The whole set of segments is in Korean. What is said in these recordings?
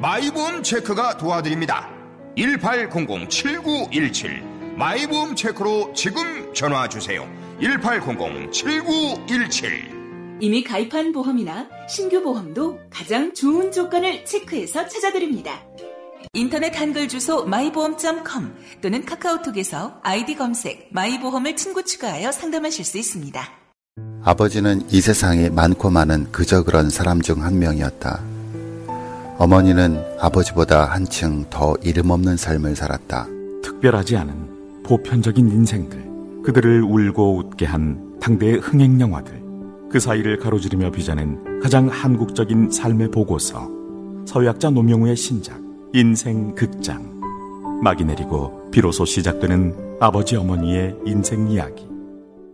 마이보험 체크가 도와드립니다. 1800-7917 마이보험 체크로 지금 전화 주세요. 1800-7917 이미 가입한 보험이나 신규 보험도 가장 좋은 조건을 체크해서 찾아드립니다. 인터넷 한글 주소 마이보험.com 또는 카카오톡에서 아이디 검색 마이보험을 친구 추가하여 상담하실 수 있습니다. 아버지는 이 세상에 많고 많은 그저 그런 사람 중 한 명이었다. 어머니는 아버지보다 한층 더 이름 없는 삶을 살았다. 특별하지 않은 보편적인 인생들, 그들을 울고 웃게 한 당대의 흥행 영화들, 그 사이를 가로지르며 빚어낸 가장 한국적인 삶의 보고서, 서유학자 노명우의 신작, 인생 극장. 막이 내리고 비로소 시작되는 아버지 어머니의 인생 이야기.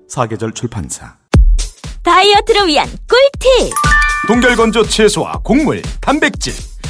사계절 출판사. 다이어트를 위한 꿀팁! 동결건조 채소와 곡물, 단백질,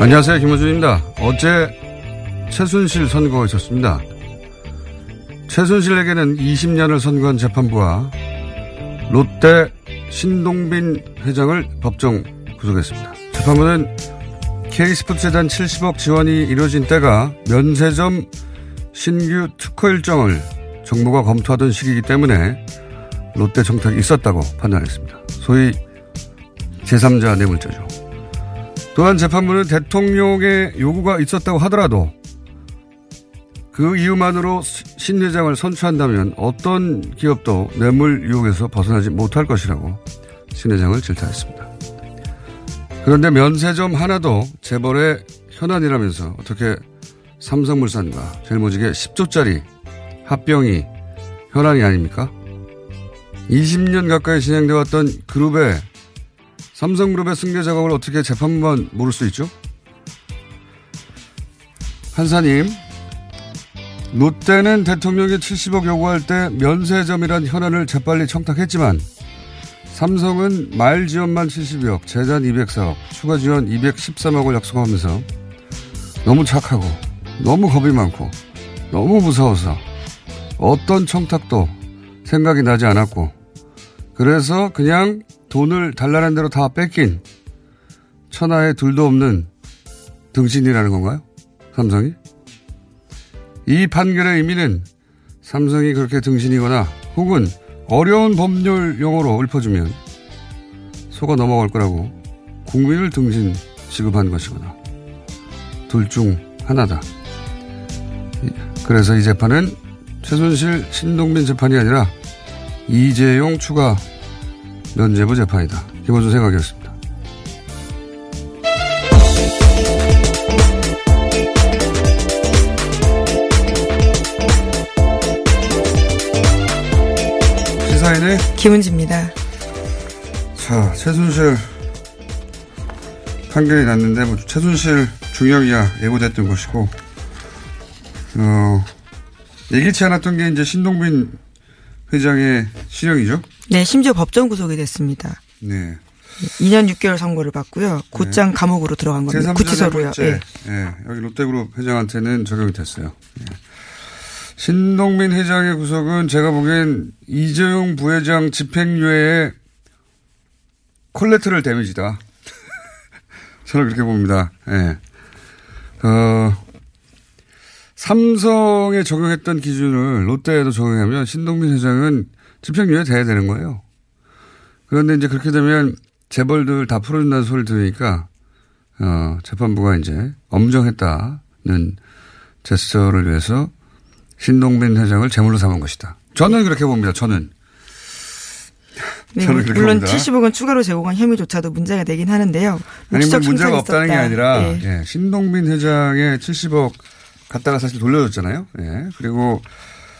안녕하세요. 김호준입니다. 어제 최순실 선고가 있었습니다. 최순실에게는 20년을 선고한 재판부와 롯데 신동빈 회장을 법정 구속했습니다. 재판부는 K스포츠재단 70억 지원이 이루어진 때가 면세점 신규 특허 일정을 정부가 검토하던 시기이기 때문에 롯데 정탁이 있었다고 판단했습니다. 소위 제3자 뇌물죄죠. 또한 재판부는 대통령의 요구가 있었다고 하더라도 그 이유만으로 신 회장을 선출한다면 어떤 기업도 뇌물 유혹에서 벗어나지 못할 것이라고 신 회장을 질타했습니다. 그런데 면세점 하나도 재벌의 현안이라면서 어떻게 삼성물산과 제일모직의 10조짜리 합병이 현안이 아닙니까? 20년 가까이 진행되어 왔던 그룹의 삼성그룹의 승계 작업을 어떻게 재판부만 모를 수 있죠? 한사님, 롯데는 대통령이 70억 요구할 때 면세점이란 현안을 재빨리 청탁했지만 삼성은 말 지원만 70억, 재단 204억, 추가 지원 213억을 약속하면서 너무 착하고 너무 겁이 많고 너무 무서워서 어떤 청탁도 생각이 나지 않았고 그래서 그냥 돈을 달라는 대로 다 뺏긴 천하에 둘도 없는 등신이라는 건가요? 삼성이? 이 판결의 의미는 삼성이 그렇게 등신이거나 혹은 어려운 법률 용어로 읊어주면 속아 넘어갈 거라고 국민을 등신 취급한 것이거나 둘 중 하나다. 그래서 이 재판은 최순실 신동빈 재판이 아니라 이재용 추가 면제부 재판이다. 김원준 생각이었습니다. 시사인의 김은지입니다. 자, 최순실 판결이 났는데 뭐 최순실 중형이야 예고됐던 것이고 어 예기치 않았던 게 이제 신동빈 회장의 실형이죠. 네, 심지어 법정 구속이 됐습니다. 네. 2년 6개월 선고를 받고요. 곧장 감옥으로 들어간 겁니다. 구치소로요. 예. 예. 여기 롯데그룹 회장한테는 적용이 됐어요. 예. 신동민 회장의 구속은 제가 보기엔 이재용 부회장 집행유예의 콜레트럴 데미지다. 저는 그렇게 봅니다. 예. 어, 삼성에 적용했던 기준을 롯데에도 적용하면 신동민 회장은 집행유예 돼야 되는 거예요. 그런데 이제 그렇게 되면 재벌들 다 풀어준다는 소리를 들으니까, 어, 재판부가 이제 엄정했다는 제스처를 위해서 신동빈 회장을 제물로 삼은 것이다. 저는 그렇게 봅니다. 저는. 네, 저는 그렇게 물론 봅니다. 70억은 추가로 제공한 혐의조차도 문제가 되긴 하는데요. 아니, 뭐 문제가 없다는 게 있었다. 아니라, 예. 예, 신동빈 회장의 70억 갖다가 사실 돌려줬잖아요. 예. 그리고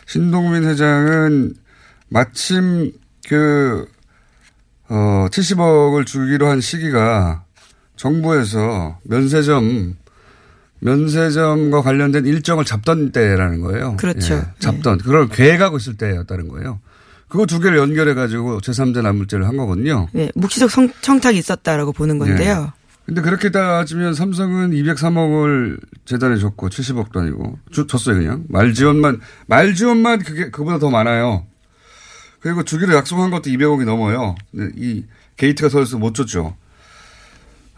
신동빈 회장은 마침 그, 어, 70억을 주기로 한 시기가 정부에서 면세점, 면세점과 관련된 일정을 잡던 때라는 거예요. 그렇죠. 예, 잡던. 그걸 계획하고 있을 때였다는 거예요. 그거 두 개를 연결해가지고 제3자 납물죄를 한 거거든요. 네, 묵시적 성- 청탁이 있었다라고 보는 건데요. 네. 근데 그렇게 따지면 삼성은 203억을 재단에 줬고 70억도 아니고 주, 줬어요 그냥 말 지원만 말 지원만 그게 그보다 더 많아요. 그리고 주기로 약속한 것도 200억이 넘어요. 근데 이 게이트가 서있어 못 줬죠.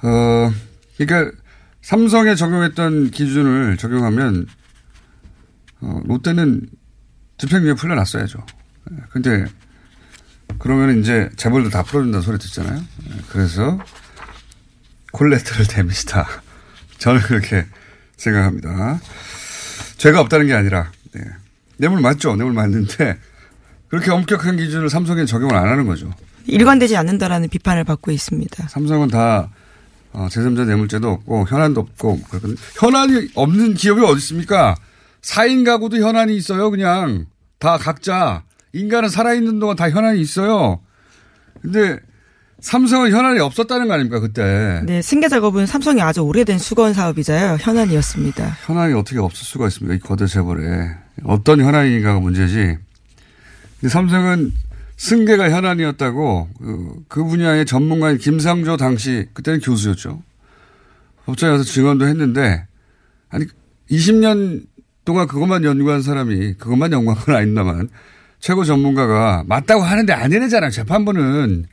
어 그러니까 삼성에 적용했던 기준을 적용하면 어, 롯데는 집행유예 풀려났어야죠. 예, 근데 그러면 이제 재벌도 다 풀어준다는 소리 듣잖아요. 예, 그래서 콜레트럴 데미지다. 저는 그렇게 생각합니다. 죄가 없다는 게 아니라, 네. 뇌물 맞죠? 뇌물 맞는데, 그렇게 엄격한 기준을 삼성에 적용을 안 하는 거죠. 일관되지 않는다라는 비판을 받고 있습니다. 삼성은 다, 어, 제3자 뇌물죄도 없고, 현안도 없고, 그렇거든요. 현안이 없는 기업이 어디 있습니까? 4인 가구도 현안이 있어요, 그냥. 다 각자. 인간은 살아있는 동안 다 현안이 있어요. 근데, 삼성은 현안이 없었다는 거 아닙니까, 그때. 네, 승계 작업은 삼성이 아주 오래된 수건 사업이자요. 현안이었습니다. 현안이 어떻게 없을 수가 있습니까? 이 거대 재벌에. 어떤 현안인가가 문제지. 삼성은 승계가 현안이었다고 그, 그 분야의 전문가인 김상조 당시 그때는 교수였죠. 법정에 가서 증언도 했는데 아니 20년 동안 그것만 연구한 사람이 그것만 연구한 건 아닙니다만 최고 전문가가 맞다고 하는데 안 해내잖아요. 재판부는.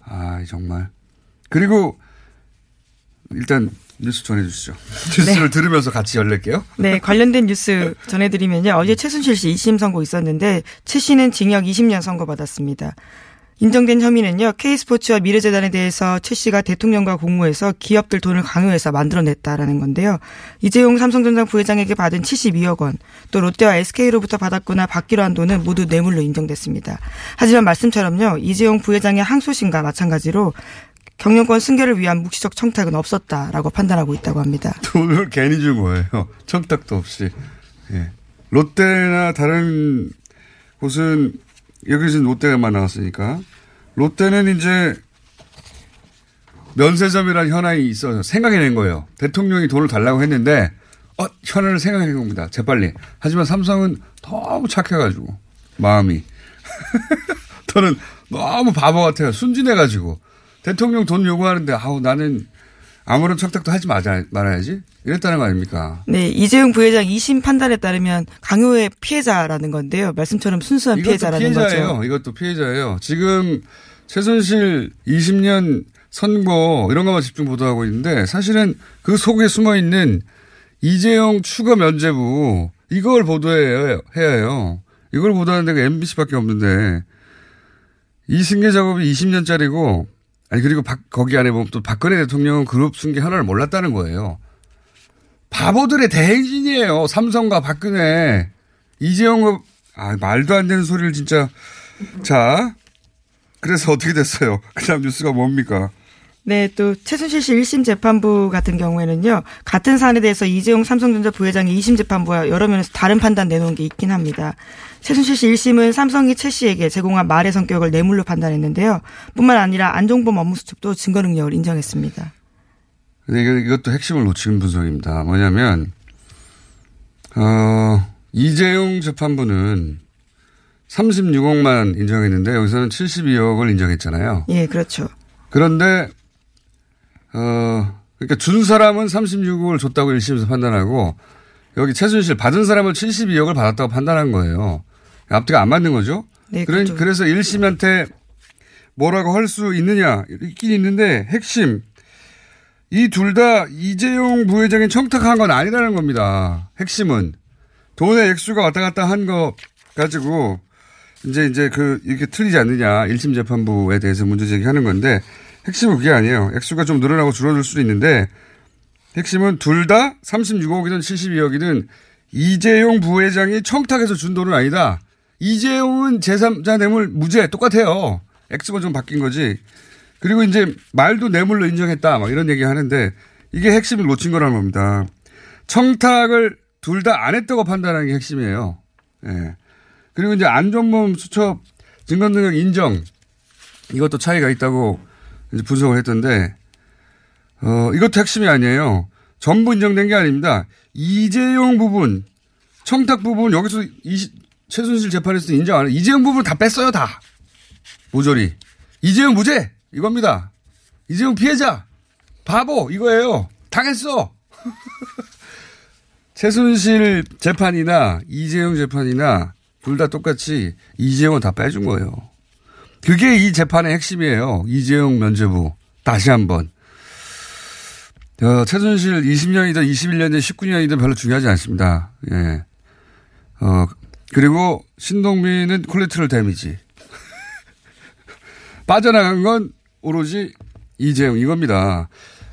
아 정말. 그리고 일단 뉴스 전해주시죠. 뉴스를 들으면서 같이 열릴게요. 네, 관련된 뉴스 전해드리면요. 어제 최순실 씨 2심 선고 있었는데 최 씨는 징역 20년 선고받았습니다. 인정된 혐의는요. K스포츠와 미래재단에 대해서 최 씨가 대통령과 공모해서 기업들 돈을 강요해서 만들어냈다라는 건데요. 이재용 삼성전자 부회장에게 받은 72억 원, 또 롯데와 SK로부터 받았거나 받기로 한 돈은 모두 뇌물로 인정됐습니다. 하지만 말씀처럼요. 이재용 부회장의 항소심과 마찬가지로 경영권 승계를 위한 묵시적 청탁은 없었다라고 판단하고 있다고 합니다. 돈을 괜히 준 거예요. 청탁도 없이. 예. 롯데나 다른 곳은 여기서 롯데만 나왔으니까 롯데는 이제 면세점이라는 현안이 있어서 생각해낸 거예요. 대통령이 돈을 달라고 했는데 어 현안을 생각해낸 겁니다. 재빨리. 하지만 삼성은 너무 착해가지고 마음이 저는 너무 바보 같아요. 순진해가지고 대통령 돈 요구하는데 아우 나는 아무런 청탁도 하지 말아, 말아야지 이랬다는 거 아닙니까? 네, 이재용 부회장 2심 판단에 따르면 강요의 피해자라는 건데요. 말씀처럼 순수한 피해자라는 피해자예요. 거죠. 이것도 피해자예요. 지금 최순실 20년 선고 이런 것만 집중 보도하고 있는데 사실은 그 속에 숨어 있는 이재용 추가 면제부 이걸 보도해야 해요. 이걸 보도하는 데가 MBC밖에 없는데 이 승계 작업이 20년짜리고 아니 그리고 박- 거기 안에 보면 또 박근혜 대통령은 그룹 승계 하나를 몰랐다는 거예요. 바보들의 대행진이에요. 삼성과 박근혜. 이재용, 아, 말도 안 되는 소리를 진짜. 자. 그래서 어떻게 됐어요? 그 다음 뉴스가 뭡니까? 네, 또 최순실 씨 1심 재판부 같은 경우에는요. 같은 사안에 대해서 이재용 삼성전자 부회장이 2심 재판부와 여러 면에서 다른 판단 내놓은 게 있긴 합니다. 최순실 씨 1심은 삼성이 최 씨에게 제공한 말의 성격을 뇌물로 판단했는데요. 뿐만 아니라 안종범 업무수첩도 증거 능력을 인정했습니다. 근데 이거, 이것도 핵심을 놓친 분석입니다. 뭐냐면, 어, 이재용 재판부는 36억만 인정했는데 여기서는 72억을 인정했잖아요. 예, 그렇죠. 그런데, 어, 그러니까 준 사람은 36억을 줬다고 1심에서 판단하고 여기 최순실 받은 사람은 72억을 받았다고 판단한 거예요. 앞뒤가 안 맞는 거죠. 네, 그래, 그렇죠. 그래서 1심한테 뭐라고 할 수 있느냐 있긴 있는데 핵심 이 둘 다 이재용 부회장이 청탁한 건 아니라는 겁니다. 핵심은 돈의 액수가 왔다 갔다 한 거 가지고 이제 이제 그 이렇게 틀리지 않느냐 1심 재판부에 대해서 문제 제기하는 건데 핵심은 그게 아니에요. 액수가 좀 늘어나고 줄어들 수도 있는데 핵심은 둘 다 36억이든 72억이든 이재용 부회장이 청탁해서 준 돈은 아니다. 이재용은 제3자 뇌물 무죄 똑같아요. 액수가 좀 바뀐 거지. 그리고 이제 말도 뇌물로 인정했다. 막 이런 얘기 하는데 이게 핵심을 놓친 거라는 겁니다. 청탁을 둘 다 안 했다고 판단하는 게 핵심이에요. 예. 그리고 이제 안전범 수첩 증거 능력 인정 이것도 차이가 있다고 이제 분석을 했던데 어, 이것도 핵심이 아니에요. 전부 인정된 게 아닙니다. 이재용 부분, 청탁 부분 여기서 이, 최순실 재판에서 인정 안 해. 이재용 부분 다 뺐어요, 다. 모조리. 이재용 무죄! 이겁니다. 이재용 피해자! 바보! 이거예요. 당했어! 최순실 재판이나 이재용 재판이나 둘 다 똑같이 이재용은 다 빼준 거예요. 그게 이 재판의 핵심이에요. 이재용 면죄부. 다시 한 번. 어, 최순실 20년이든 21년이든 19년이든 별로 중요하지 않습니다. 예. 어, 그리고 신동민은 콜레트럴 데미지. 빠져나간 건 오로지 이재용 이겁니다.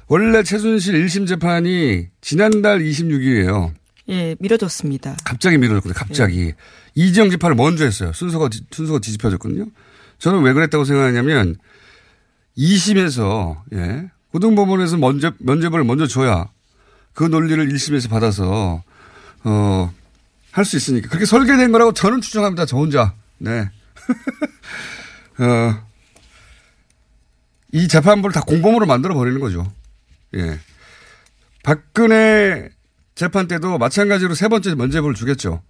원래 최순실 1심 재판이 지난달 26일이에요. 예, 미뤄졌습니다. 갑자기 미뤄졌거든요. 갑자기. 이재용 재판을 먼저 했어요. 순서가, 뒤- 순서가 뒤집혀졌거든요. 저는 왜 그랬다고 생각하냐면 2심에서, 예. 고등법원에서 먼저, 면죄부를 먼저 줘야 그 논리를 1심에서 받아서, 어, 할 수 있으니까. 그렇게 설계된 거라고 저는 추정합니다. 저 혼자. 네. 어, 이 재판부를 다 공범으로 만들어 버리는 거죠. 예. 박근혜 재판 때도 마찬가지로 세 번째 면죄부를 주겠죠.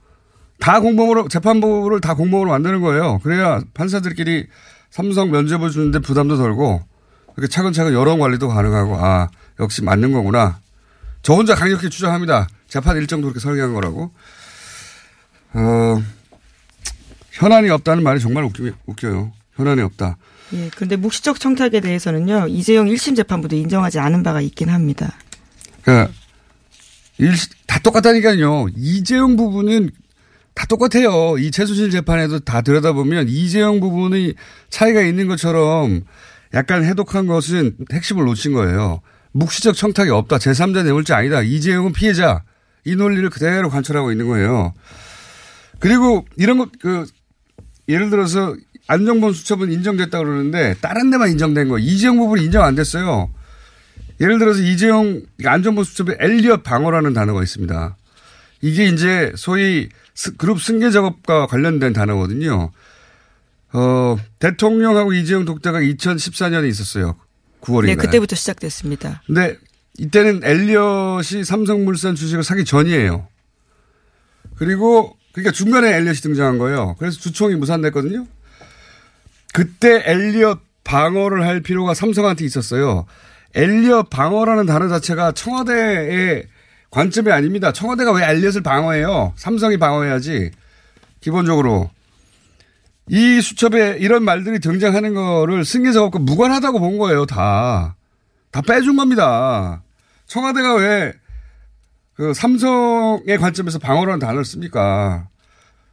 다 공범으로, 재판부를 다 공범으로 만드는 거예요. 그래야 판사들끼리 삼성 면죄부 주는데 부담도 덜고, 이렇게 차근차근 여론 관리도 가능하고, 아, 역시 맞는 거구나. 저 혼자 강력히 주장합니다. 재판 일정도 그렇게 설계한 거라고. 어, 현안이 없다는 말이 정말 웃기, 웃겨요. 현안이 없다. 예, 그런데 묵시적 청탁에 대해서는요, 이재용 1심 재판부도 인정하지 않은 바가 있긴 합니다. 그러니까 일, 다 똑같다니까요. 이재용 부분은 다 똑같아요. 이 최수실 재판에도 다 들여다보면 이재용 부분이 차이가 있는 것처럼 약간 해독한 것은 핵심을 놓친 거예요. 묵시적 청탁이 없다. 제3자 뇌물죄 아니다. 이재용은 피해자. 이 논리를 그대로 관철하고 있는 거예요. 그리고 이런 것, 그, 예를 들어서 안정범 수첩은 인정됐다 그러는데 다른 데만 인정된 거. 이재용 부분이 인정 안 됐어요. 예를 들어서 이재용 안전보 수첩에 엘리엇 방어라는 단어가 있습니다. 이게 이제 소위 스- 그룹 승계 작업과 관련된 단어거든요. 어, 대통령하고 이재용 독대가 2014년에 있었어요. 9월인가요? 네, 그때부터 시작됐습니다. 근데 이때는 엘리엇이 삼성물산 주식을 사기 전이에요. 그리고 그러니까 중간에 엘리엇이 등장한 거예요. 그래서 주총이 무산됐거든요. 그때 엘리엇 방어를 할 필요가 삼성한테 있었어요. 엘리엇 방어라는 단어 자체가 청와대의 관점이 아닙니다. 청와대가 왜 엘리엇을 방어해요? 삼성이 방어해야지. 기본적으로. 이 수첩에 이런 말들이 등장하는 거를 승계 작업과 무관하다고 본 거예요, 다. 다 빼준 겁니다. 청와대가 왜, 그, 삼성의 관점에서 방어라는 단어를 씁니까?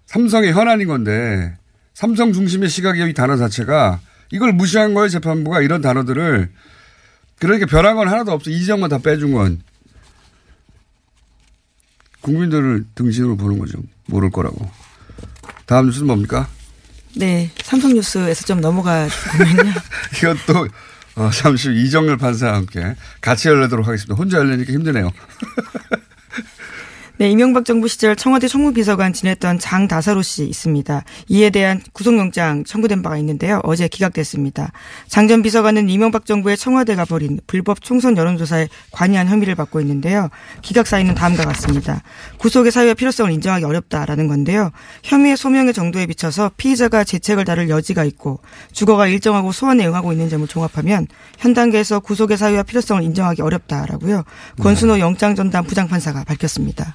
삼성의 현안인 건데, 삼성 중심의 시각의 이 단어 자체가 이걸 무시한 거예요, 재판부가 이런 단어들을. 그러니까 변한 건 하나도 없어. 이지영만 다 빼준 건. 국민들을 등신으로 보는 거죠. 모를 거라고. 다음 뉴스는 뭡니까? 네, 삼성뉴스에서 좀 넘어가 보면요. 이것도 어, 잠시 후 이정열 판사와 함께 같이 열려도록 하겠습니다. 혼자 열리니까 힘드네요. 네, 이명박 정부 시절 청와대 총무비서관 지냈던 장다사로 씨 있습니다. 이에 대한 구속영장 청구된 바가 있는데요. 어제 기각됐습니다. 장 전 비서관은 이명박 정부의 청와대가 벌인 불법 총선 여론조사에 관여한 혐의를 받고 있는데요. 기각 사유는 다음과 같습니다. 구속의 사유의 필요성을 인정하기 어렵다라는 건데요. 혐의의 소명의 정도에 비춰서 피의자가 재책을 다룰 여지가 있고 주거가 일정하고 소환에 응하고 있는 점을 종합하면 현 단계에서 구속의 사유와 필요성을 인정하기 어렵다라고요. 권순호 영장전담 부장판사가 밝혔습니다.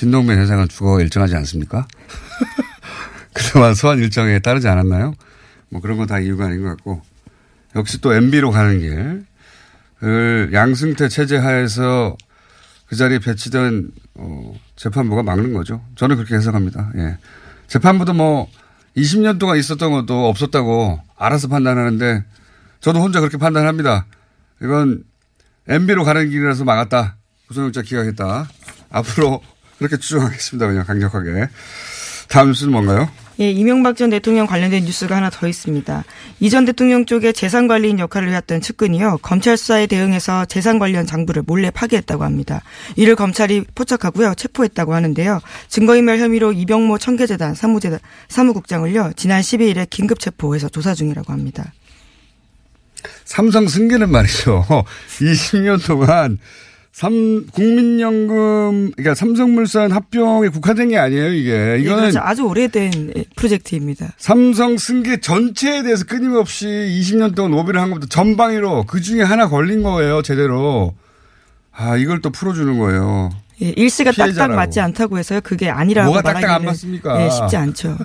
신동빈 회장은 주거가 일정하지 않습니까? 그동안 소환 일정에 따르지 않았나요? 뭐 그런 건 다 이유가 아닌 것 같고. 역시 또 MB로 가는 길을 양승태 체제 하에서 그 자리에 배치된 어, 재판부가 막는 거죠. 저는 그렇게 해석합니다. 예. 재판부도 뭐 20년 동안 있었던 것도 없었다고 알아서 판단하는데 저도 혼자 그렇게 판단합니다. 이건 MB로 가는 길이라서 막았다. 구속영장 기각했다. 앞으로 그렇게 추정하겠습니다. 그냥 강력하게. 다음 뉴스는 뭔가요? 예, 이명박 전 대통령 관련된 뉴스가 하나 더 있습니다. 이 전 대통령 쪽에 재산 관리인 역할을 해왔던 측근이요. 검찰 수사에 대응해서 재산 관련 장부를 몰래 파기했다고 합니다. 이를 검찰이 포착하고요. 체포했다고 하는데요. 증거인멸 혐의로 이병모 청계재단 사무재단 사무국장을요. 지난 12일에 긴급 체포해서 조사 중이라고 합니다. 삼성 승계는 말이죠. 20년 동안 삼 국민연금 그러니까 삼성물산 합병에 국한된 게 아니에요 이게 예, 이거는 그렇죠. 아주 오래된 프로젝트입니다. 삼성 승계 전체에 대해서 끊임없이 20년 동안 로비를 한 것도 전방위로 그 중에 하나 걸린 거예요 제대로 아 이걸 또 풀어주는 거예요. 예, 일시가 피해자라고. 딱딱 맞지 않다고 해서요. 그게 아니라고 뭐가 딱딱 안 맞습니까? 예, 쉽지 않죠.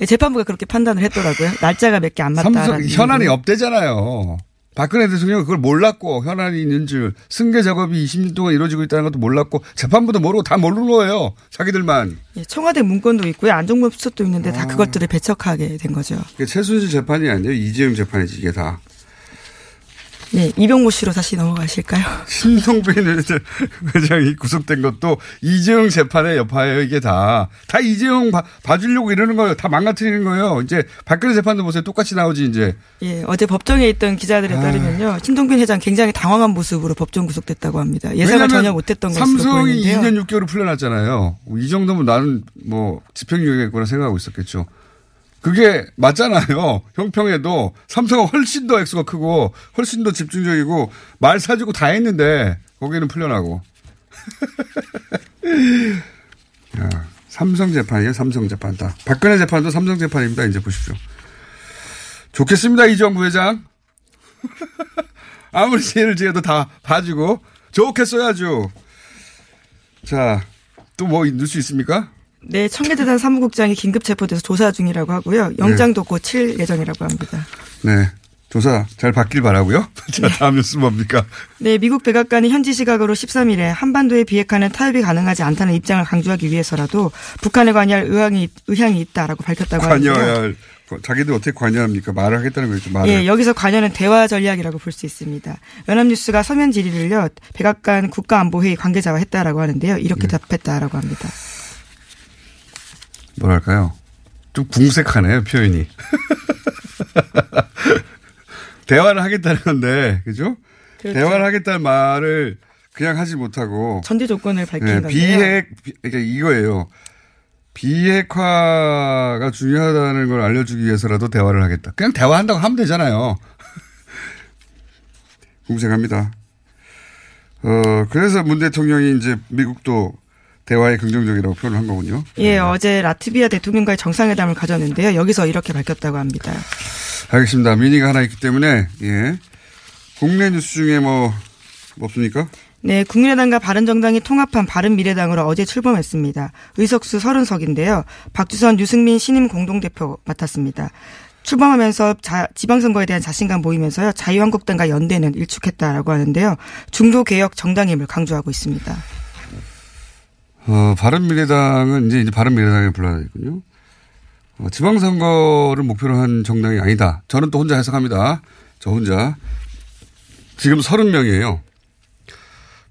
예, 재판부가 그렇게 판단을 했더라고요. 날짜가 몇 개 안 맞다. 삼성 현안이 없대잖아요. 박근혜 대통령은 그걸 몰랐고 현안이 있는 줄 승계 작업이 20년 동안 이루어지고 있다는 것도 몰랐고 재판부도 모르고 다 모르는 거예요. 자기들만. 예, 청와대 문건도 있고요. 안종범 수석도 있는데 아. 다 그것들을 배척하게 된 거죠. 최순실 재판이 아니에요. 이재용 재판이지 이게 다. 네, 이병모 씨로 다시 넘어가실까요? 신동빈 회장이 구속된 것도 이재용 재판의 여파예요. 이게 다. 다 이재용 봐, 봐주려고 이러는 거예요. 다 망가뜨리는 거예요. 이제 박근혜 재판도 보세요. 똑같이 나오지 이제. 예, 어제 법정에 있던 기자들에 아. 따르면요. 신동빈 회장 굉장히 당황한 모습으로 법정 구속됐다고 합니다. 예상을 전혀 못했던 것으로 삼성이 보이는데요. 2년 6개월을 풀려났잖아요. 이 정도면 나는 뭐 집행유예겠구나 생각하고 있었겠죠. 그게 맞잖아요. 형평에도 삼성은 훨씬 더 액수가 크고 훨씬 더 집중적이고 말 사주고 다 했는데 거기는 풀려나고. 야, 삼성 재판이에요. 삼성 재판 다. 박근혜 재판도 삼성 재판입니다. 이제 보십시오. 좋겠습니다. 이정 부 회장. 아무리 죄를 지어도 다 봐주고 좋겠어야죠. 자, 또뭐 뉴스 있습니까? 네, 청계재단 사무국장이 긴급 체포돼서 조사 중이라고 하고요. 영장도 곧칠 예정이라고 합니다. 네. 조사 잘 받길 바라고요. 자, 다음 뉴스 뭡니까? 네, 미국 백악관이 현지 시각으로 13일에 한반도의 비핵화는 타협이 가능하지 않다는 입장을 강조하기 위해서라도 북한에 관여할 의향이, 의향이 있다라고 밝혔다고 하는데요. 관여해야 할, 자기들 어떻게 관여합니까? 말을 하겠다는 거죠, 말을. 예, 여기서 관여는 대화 전략이라고 볼 수 있습니다. 연합뉴스가 서면 질의를요, 백악관 국가안보회의 관계자와 했다라고 하는데요. 이렇게 네. 답했다라고 합니다. 뭐랄까요. 좀 궁색하네요, 표현이. 대화를 하겠다는 건데, 그죠? 그렇죠. 대화를 하겠다는 말을 그냥 하지 못하고. 전제 조건을 밝힌 네, 건데요. 비핵, 비- 그러니까 이거예요. 비핵화가 중요하다는 걸 알려주기 위해서라도 대화를 하겠다. 그냥 대화한다고 하면 되잖아요. 궁색합니다. 어, 그래서 문 대통령이 이제 미국도 대화에 긍정적이라고 표현을 한 거군요. 예, 어제 라트비아 대통령과의 정상회담을 가졌는데요. 여기서 이렇게 밝혔다고 합니다. 알겠습니다. 미니가 하나 있기 때문에, 예. 국내 뉴스 중에 뭐, 뭐 없습니까? 네, 국민의당과 바른정당이 통합한 바른미래당으로 어제 출범했습니다. 의석수 30석인데요. 박주선, 유승민 신임 공동대표 맡았습니다. 출범하면서 자- 지방선거에 대한 자신감 보이면서요. 자유한국당과 연대는 일축했다라고 하는데요. 중도개혁 정당임을 강조하고 있습니다. 어, 바른미래당은 이제, 이제 바른미래당에 불러야 되군요. 어, 지방선거를 목표로 한 정당이 아니다. 저는 또 혼자 해석합니다. 저 혼자. 지금 30명이에요.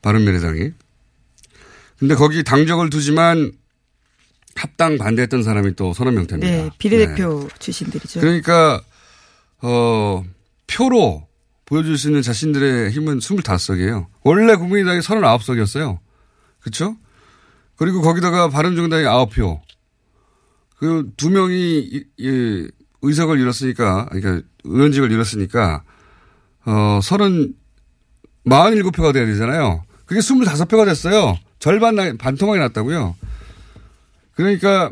바른미래당이. 근데 거기 당적을 두지만 합당 반대했던 사람이 또 서너 명 됩니다. 네, 비례대표 출신들이죠. 그러니까, 어, 표로 보여줄 수 있는 자신들의 힘은 25석이에요. 원래 국민의당이 39석이었어요. 그렇죠? 그리고 거기다가 바른정당이 9표. 그 두 명이 이- 이 의석을 잃었으니까, 그러니까 의원직을 잃었으니까, 어, 30, 47표가 돼야 되잖아요. 그게 25표가 됐어요. 절반, 나- 반토막이 났다고요. 그러니까,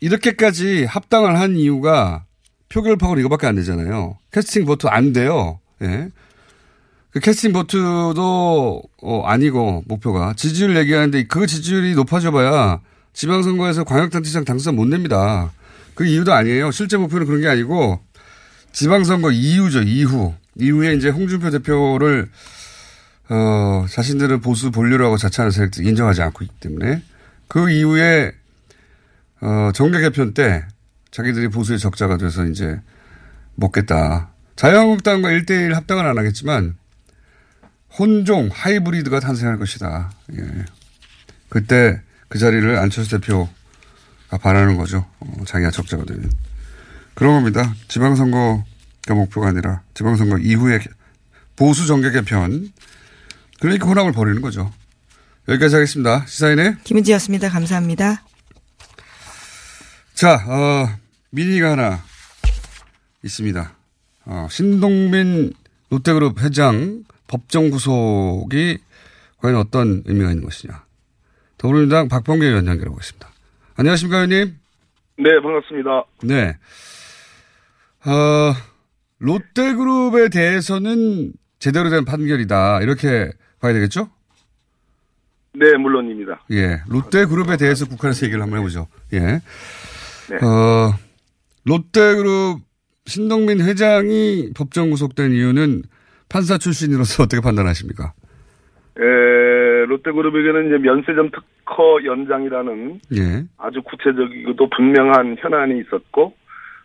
이렇게까지 합당을 한 이유가 표결 파고 이거밖에 안 되잖아요. 캐스팅 보트 안 돼요. 예. 그 캐스팅 보트도 어, 아니고 목표가 지지율 얘기하는데 그 지지율이 높아져봐야 지방선거에서 광역단체장 당선 못 냅니다. 그 이유도 아니에요. 실제 목표는 그런 게 아니고 지방선거 이후죠. 이후 이후에 이제 홍준표 대표를 어, 자신들은 보수 본류라고 자처하는 세력들이 인정하지 않고 있기 때문에 그 이후에 어, 정계 개편 때 자기들이 보수의 적자가 돼서 이제 먹겠다. 자유한국당과 1대1 합당은 안 하겠지만 혼종 하이브리드가 탄생할 것이다. 예. 그때 그 자리를 안철수 대표가 바라는 거죠. 어, 자기가 적자가 되면. 그런 겁니다. 지방선거가 목표가 아니라 지방선거 이후에 보수 정계 개편. 그러니까 혼합을 벌이는 거죠. 여기까지 하겠습니다. 시사인의 김은지였습니다. 감사합니다. 자, 어, 미니가 하나 있습니다. 어, 신동빈 롯데그룹 회장 법정 구속이 과연 어떤 의미가 있는 것이냐. 더불어민주당 박범계 의원 연결해 보겠습니다. 안녕하십니까, 의원님? 네, 반갑습니다. 네. 어, 롯데그룹에 대해서는 제대로 된 판결이다. 이렇게 봐야 되겠죠? 네, 물론입니다. 예. 롯데그룹에 대해서 국회에서 얘기를 한번 해보죠. 예. 네. 어, 롯데그룹 신동민 회장이 법정 구속된 이유는 판사 출신으로서 어떻게 판단하십니까? 에, 롯데그룹에게는 이제 면세점 특허 연장이라는 예. 아주 구체적이고도 분명한 현안이 있었고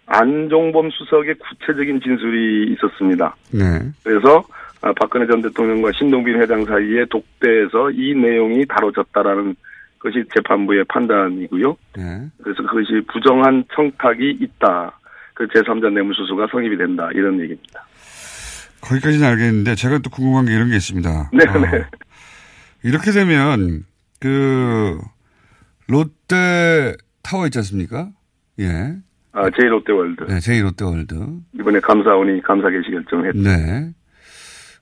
안종범 수석의 구체적인 진술이 있었습니다. 네. 그래서 아, 박근혜 전 대통령과 신동빈 회장 사이에 독대에서 이 내용이 다뤄졌다라는 것이 재판부의 판단이고요. 네. 그래서 그것이 부정한 청탁이 있다. 그 제3자 뇌물수수가 성립이 된다. 이런 얘기입니다. 거기까지는 알겠는데 제가 또 궁금한 게 이런 게 있습니다. 네, 어, 네. 이렇게 되면 그 롯데 타워 있지 않습니까? 예. 아, 제1롯데월드. 네, 제2롯데월드. 이번에 감사원이 감사 개시 결정을 했죠. 네.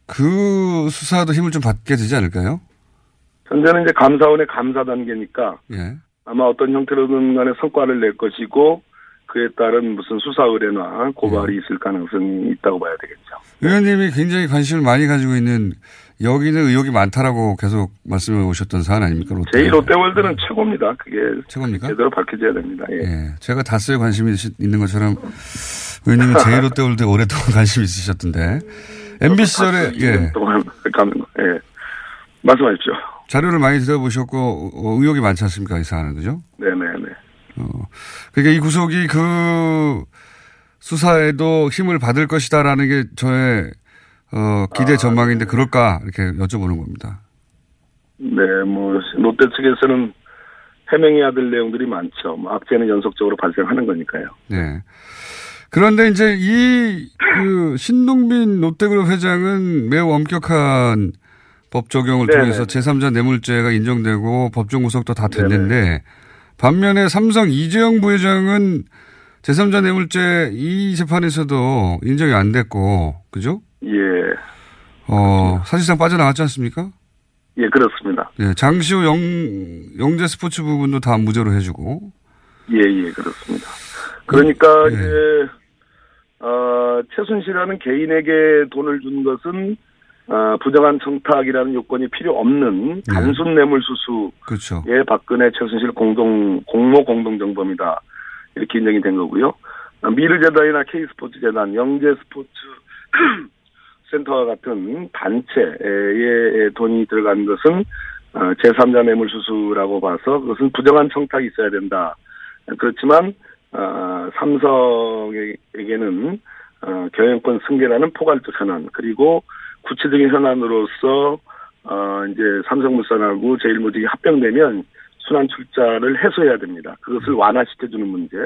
그 수사도 힘을 좀 받게 되지 않을까요? 현재는 이제 감사원의 감사 단계니까 예. 아마 어떤 형태로든 간에 성과를 낼 것이고 그에 따른 무슨 수사 의뢰나 고발이 있을 가능성이 있다고 봐야 되겠죠. 의원님이 굉장히 관심을 많이 가지고 있는 여기는 의혹이 많다라고 계속 말씀해 오셨던 사안 아닙니까? 롯데. 제1롯데월드는 최고입니다. 그게 최고입니까? 제대로 밝혀져야 됩니다. 예. 예. 제가 다스에 관심이 있- 있는 것처럼 의원님은 제1롯데월드에 오랫동안 관심이 있으셨던데. MB 시절에, 예. 동안 가는 거. 예. 말씀하십시오. 자료를 많이 들어보셨고, 어, 의혹이 많지 않습니까? 이 사안은, 그죠? 네네네. 어, 그러니까 이 구속이 그 수사에도 힘을 받을 것이다라는 게 저의 어, 기대 전망인데 그럴까 이렇게 여쭤보는 겁니다. 네, 뭐 롯데 측에서는 해명해야 될 내용들이 많죠. 뭐 악재는 연속적으로 발생하는 거니까요. 네. 그런데 이제 이 그 신동빈 롯데그룹 회장은 매우 엄격한 법 적용을 네네. 통해서 제3자 뇌물죄가 인정되고 법정 구속도 다 됐는데 반면에 삼성 이재용 부회장은 제3자 뇌물죄 이 재판에서도 인정이 안 됐고 그죠? 예, 어, 사실상 빠져나갔지 않습니까? 예 그렇습니다. 예, 장시호 영, 영재 스포츠 부분도 다 무죄로 해주고. 예, 예 그렇습니다. 그러니까 예. 이제 어, 최순실이라는 개인에게 돈을 준 것은 어, 부정한 청탁이라는 요건이 필요 없는 단순 뇌물 수수 그렇죠. 예, 박근혜 최순실 공동 공모 공동 정범이다 이렇게 인정이 된 거고요. 아, 미르재단이나 K스포츠재단, 영재스포츠 센터와 같은 단체에 돈이 들어간 것은 어, 제3자 뇌물수수라고 봐서 그것은 부정한 청탁이 있어야 된다. 그렇지만 어, 삼성에게는 어, 경영권 승계라는 포괄적 현안 그리고 구체적인 현안으로서 어, 이제 삼성물산하고 제일모직이 합병되면 순환 출자를 해소해야 됩니다. 그것을 완화시켜 주는 문제.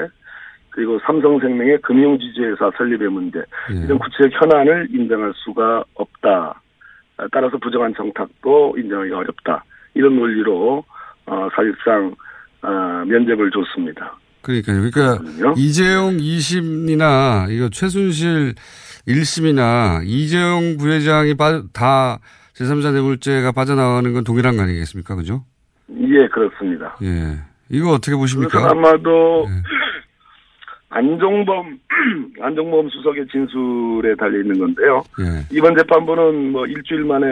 그리고 삼성생명의 금융지주회사 설립의 문제. 이런 구체적 현안을 인정할 수가 없다. 따라서 부정한 정탁도 인정하기 어렵다. 이런 논리로 어, 어, 사실상 어, 면접을 줬습니다. 그러니까요. 그러니까 이재용 2심이나 이거 최순실 1심이나 이재용 부회장이 빠, 다 제3자 뇌물죄가 빠져나가는 건 동일한 거 아니겠습니까? 그죠? 예, 그렇습니다. 예. 이거 어떻게 보십니까? 아마도 안종범 안종범 수석의 진술에 달려 있는 건데요. 예. 이번 재판부는 뭐 일주일 만에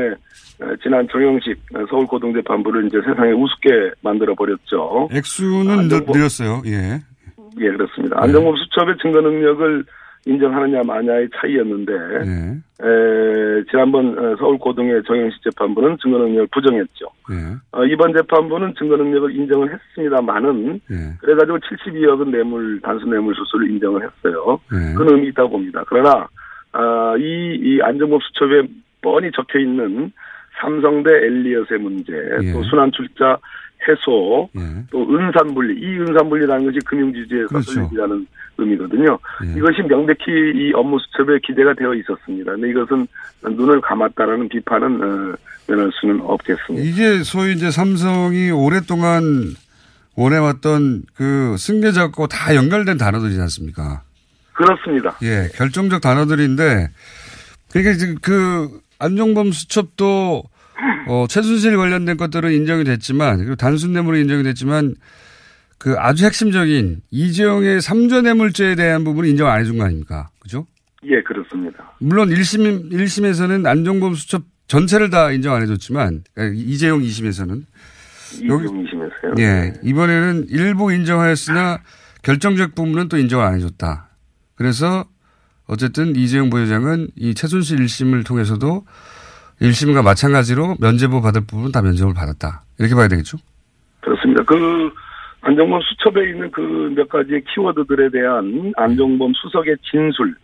어, 지난 정영식 어, 서울고등재판부를 이제 세상에 우습게 만들어 버렸죠. 액수는 늘- 늘었어요. 예. 예, 그렇습니다. 안종범 수첩의 증거 능력을 인정하느냐 마냐의 차이였는데 예. 에, 지난번 어, 서울고등의 정영식 재판부는 증거 능력을 부정했죠. 예. 어, 이번 재판부는 증거 능력을 인정을 했습니다만은 예. 그래가지고 72억은 뇌물 단순 뇌물 수수를 인정을 했어요. 예. 그런 의미 있다고 봅니다. 그러나 아, 이, 이 안정범 수첩에 뻔히 적혀 있는 삼성대 엘리엇의 문제, 예. 또 순환 출자 해소, 또 은산분리, 이 은산분리라는 것이 금융지주의 그렇죠. 설립이라는 의미거든요. 예. 이것이 명백히 이 업무 수첩에 기재가 되어 있었습니다. 근데 이것은 눈을 감았다라는 비판은 어, 면할 수는 없겠습니다. 이게 소위 이제 삼성이 오랫동안 원해왔던 그 승계자고 다 연결된 단어들이지 않습니까? 그렇습니다. 예, 결정적 단어들인데, 그러니까 지금 그 안종범 수첩도 어, 최순실 관련된 것들은 인정이 됐지만, 그리고 단순 뇌물이 인정이 됐지만, 그 아주 핵심적인 이재용의 삼조 뇌물죄에 대한 부분은 인정 안 해준 거 아닙니까? 그죠? 예, 그렇습니다. 물론 1심, 1심에서는 안종범 수첩 전체를 다 인정 안 해줬지만, 그러니까 이재용 2심에서는. 이재용 2심에서요. 예, 이번에는 일부 인정하였으나 결정적 부분은 또 인정을 안 해줬다. 그래서 어쨌든 이재용 부회장은 이 최순실 1심을 통해서도 1심과 마찬가지로 면제부 받을 부분은 다 면제부를 받았다. 이렇게 봐야 되겠죠? 그렇습니다. 그 안종범 수첩에 있는 그 몇 가지의 키워드들에 대한 안종범 수석의 진술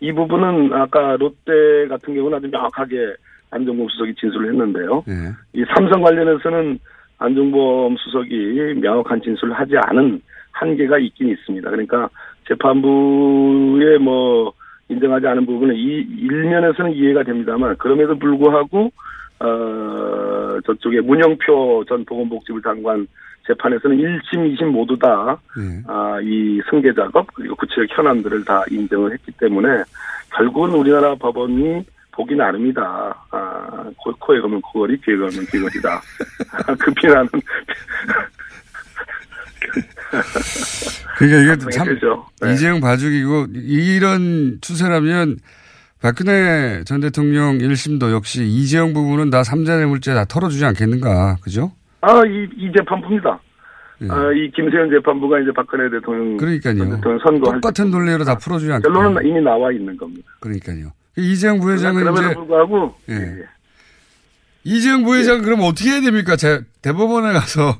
이 부분은 아까 롯데 같은 경우는 아주 명확하게 안종범 수석이 진술을 했는데요. 예. 이 삼성 관련해서는 안종범 수석이 명확한 진술을 하지 않은 한계가 있긴 있습니다. 그러니까 재판부에 뭐 인정하지 않은 부분은 이 일면에서는 이해가 됩니다만 그럼에도 불구하고 어 저쪽에 문영표 전 보건복지부 장관 재판에서는 1심, 2심 모두 다 예. 아, 이 승계 작업 그리고 구체적 현안들을 다 인정을 했기 때문에 결국은 우리나라 법원이 보기 나름이다. 아, 코, 코에 가면 코걸이, 귀에 가면 귀걸이다. 그 비난은 그러니까 이게 참 되죠. 네. 이재용 봐주기고 이런 추세라면 박근혜 전 대통령 1심도 역시 이재용 부분은 다 삼자 뇌물죄 다 털어주지 않겠는가. 그죠? 아, 이, 이 재판부입니다. 아, 이 김세현 재판부가 이제 박근혜 대통령, 예. 그러니까요. 대통령 선거할 똑같은 논리로 다 풀어주지 않겠나. 결론은 이미 나와 있는 겁니다. 그러니까요. 이재용 부회장은 그럼에도 이제 불구하고 예. 이재용 부회장 은 그럼 어떻게 해야 됩니까? 제 대법원에 가서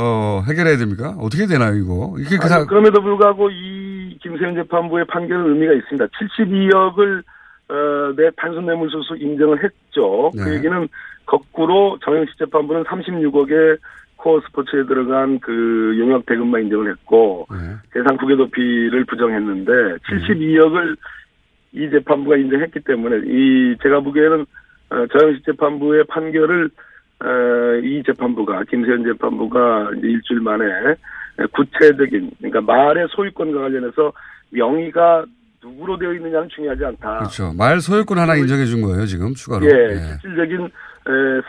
어 해결해야 됩니까? 어떻게 되나요 이거? 이게 그다 그럼에도 불구하고 이 김세현 재판부의 판결은 의미가 있습니다. 72억을 어, 내 단순 뇌물수수 인정을 했죠. 그 네. 얘기는 거꾸로 정영식 재판부는 36억의 코어 스포츠에 들어간 그 용역 대금만 인정을 했고 네. 대상 국외 도피를 부정했는데 72억을 이 재판부가 인정했기 때문에 이 제가 보기에는 어, 정영식 재판부의 판결을 어, 이 재판부가 김세현 재판부가 이제 일주일 만에 구체적인 그러니까 말의 소유권과 관련해서 명의가 누구로 되어 있느냐는 중요하지 않다. 그렇죠. 말 소유권 하나 인정해 준 거예요 지금 추가로. 예, 예. 실질적인 에,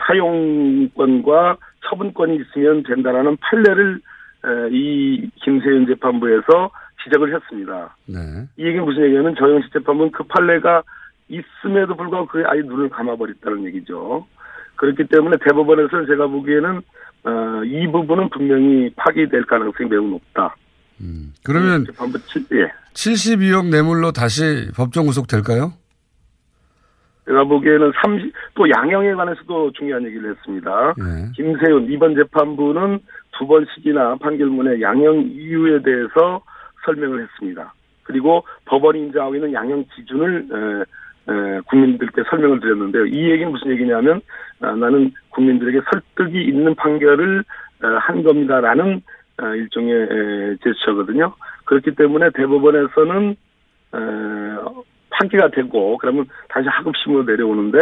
사용권과 처분권이 있으면 된다라는 판례를 에, 이 김세윤 재판부에서 지적을 했습니다. 네. 이 얘기는 무슨 얘기냐면 정영식 재판부는 그 판례가 있음에도 불구하고 그에 아예 눈을 감아버렸다는 얘기죠. 그렇기 때문에 대법원에서는 제가 보기에는 어, 이 부분은 분명히 파기될 가능성이 매우 높다. 그러면 재판부 칠- 예. 72억 뇌물로 다시 법정 구속 될까요? 제가 보기에는 30, 또 양형에 관해서도 중요한 얘기를 했습니다. 네. 김세윤 이번 재판부는 두 번씩이나 판결문에 양형 이유에 대해서 설명을 했습니다. 그리고 법원이 인정하고 있는 양형 기준을 에, 에, 국민들께 설명을 드렸는데요. 이 얘기는 무슨 얘기냐면 아, 나는 국민들에게 설득이 있는 판결을 어, 한 겁니다라는 어, 일종의 에, 제스처거든요. 그렇기 때문에 대법원에서는 어, 판기가 되고 그러면 다시 하급심으로 내려오는데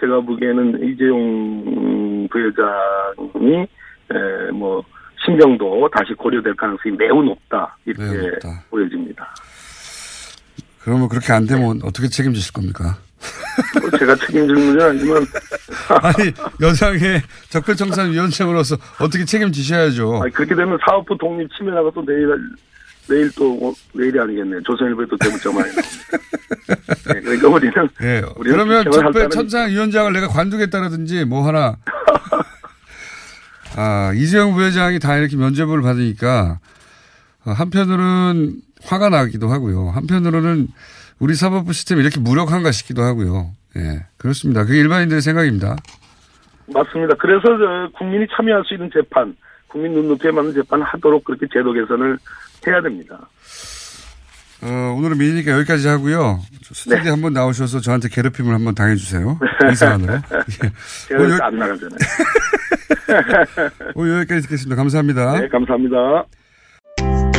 제가 보기에는 이재용 부회장이 에, 뭐 신경도 다시 고려될 가능성이 매우 높다 이렇게 매우 높다. 보여집니다. 그러면 그렇게 안 되면 어떻게 책임지실 겁니까? 뭐 제가 책임질 문제는 아니지만 아니 여당의 적폐청산위원장으로서 어떻게 책임지셔야죠. 아니, 그렇게 되면 사업부 독립 침해나가 또 내일 내일 또 뭐, 내일이 아니겠네. 조선일보에 또 대문자 많이. 네, 그러니까 우리는 예. 우리는 그러면 적폐청산위원장을 내가 관두겠다라든지 뭐 하나 아 이재용 부회장이 다 이렇게 면죄부를 받으니까 어, 한편으로는 화가 나기도 하고요. 한편으로는 우리 사법부 시스템이 이렇게 무력한가 싶기도 하고요. 예, 그렇습니다. 그게 일반인들의 생각입니다. 맞습니다. 그래서 저 국민이 참여할 수 있는 재판, 국민 눈높이에 맞는 재판을 하도록 그렇게 제도 개선을 해야 됩니다. 어, 오늘은 미니니까 여기까지 하고요. 스튜디오에 네. 한번 나오셔서 저한테 괴롭힘을 한번 당해주세요. 이 사안으로. 예. 제가 오늘, 안 나가잖아요. 오늘 여기까지 듣겠습니다. 감사합니다. 네, 감사합니다.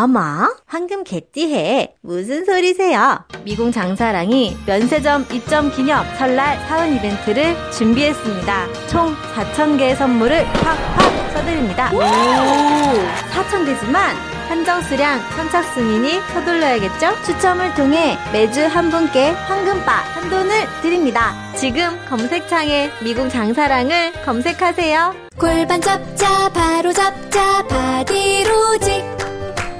어머, 황금 개띠해. 무슨 소리세요? 미궁 장사랑이 면세점 입점 기념 설날 사은 이벤트를 준비했습니다. 총 4,000개의 선물을 팍팍 써드립니다. 오! 4,000개지만 한정 수량 선착순이니 서둘러야겠죠? 추첨을 통해 매주 한 분께 황금바 한 돈을 드립니다. 지금 검색창에 미궁 장사랑을 검색하세요. 골반 잡자 바로 잡자 바디로직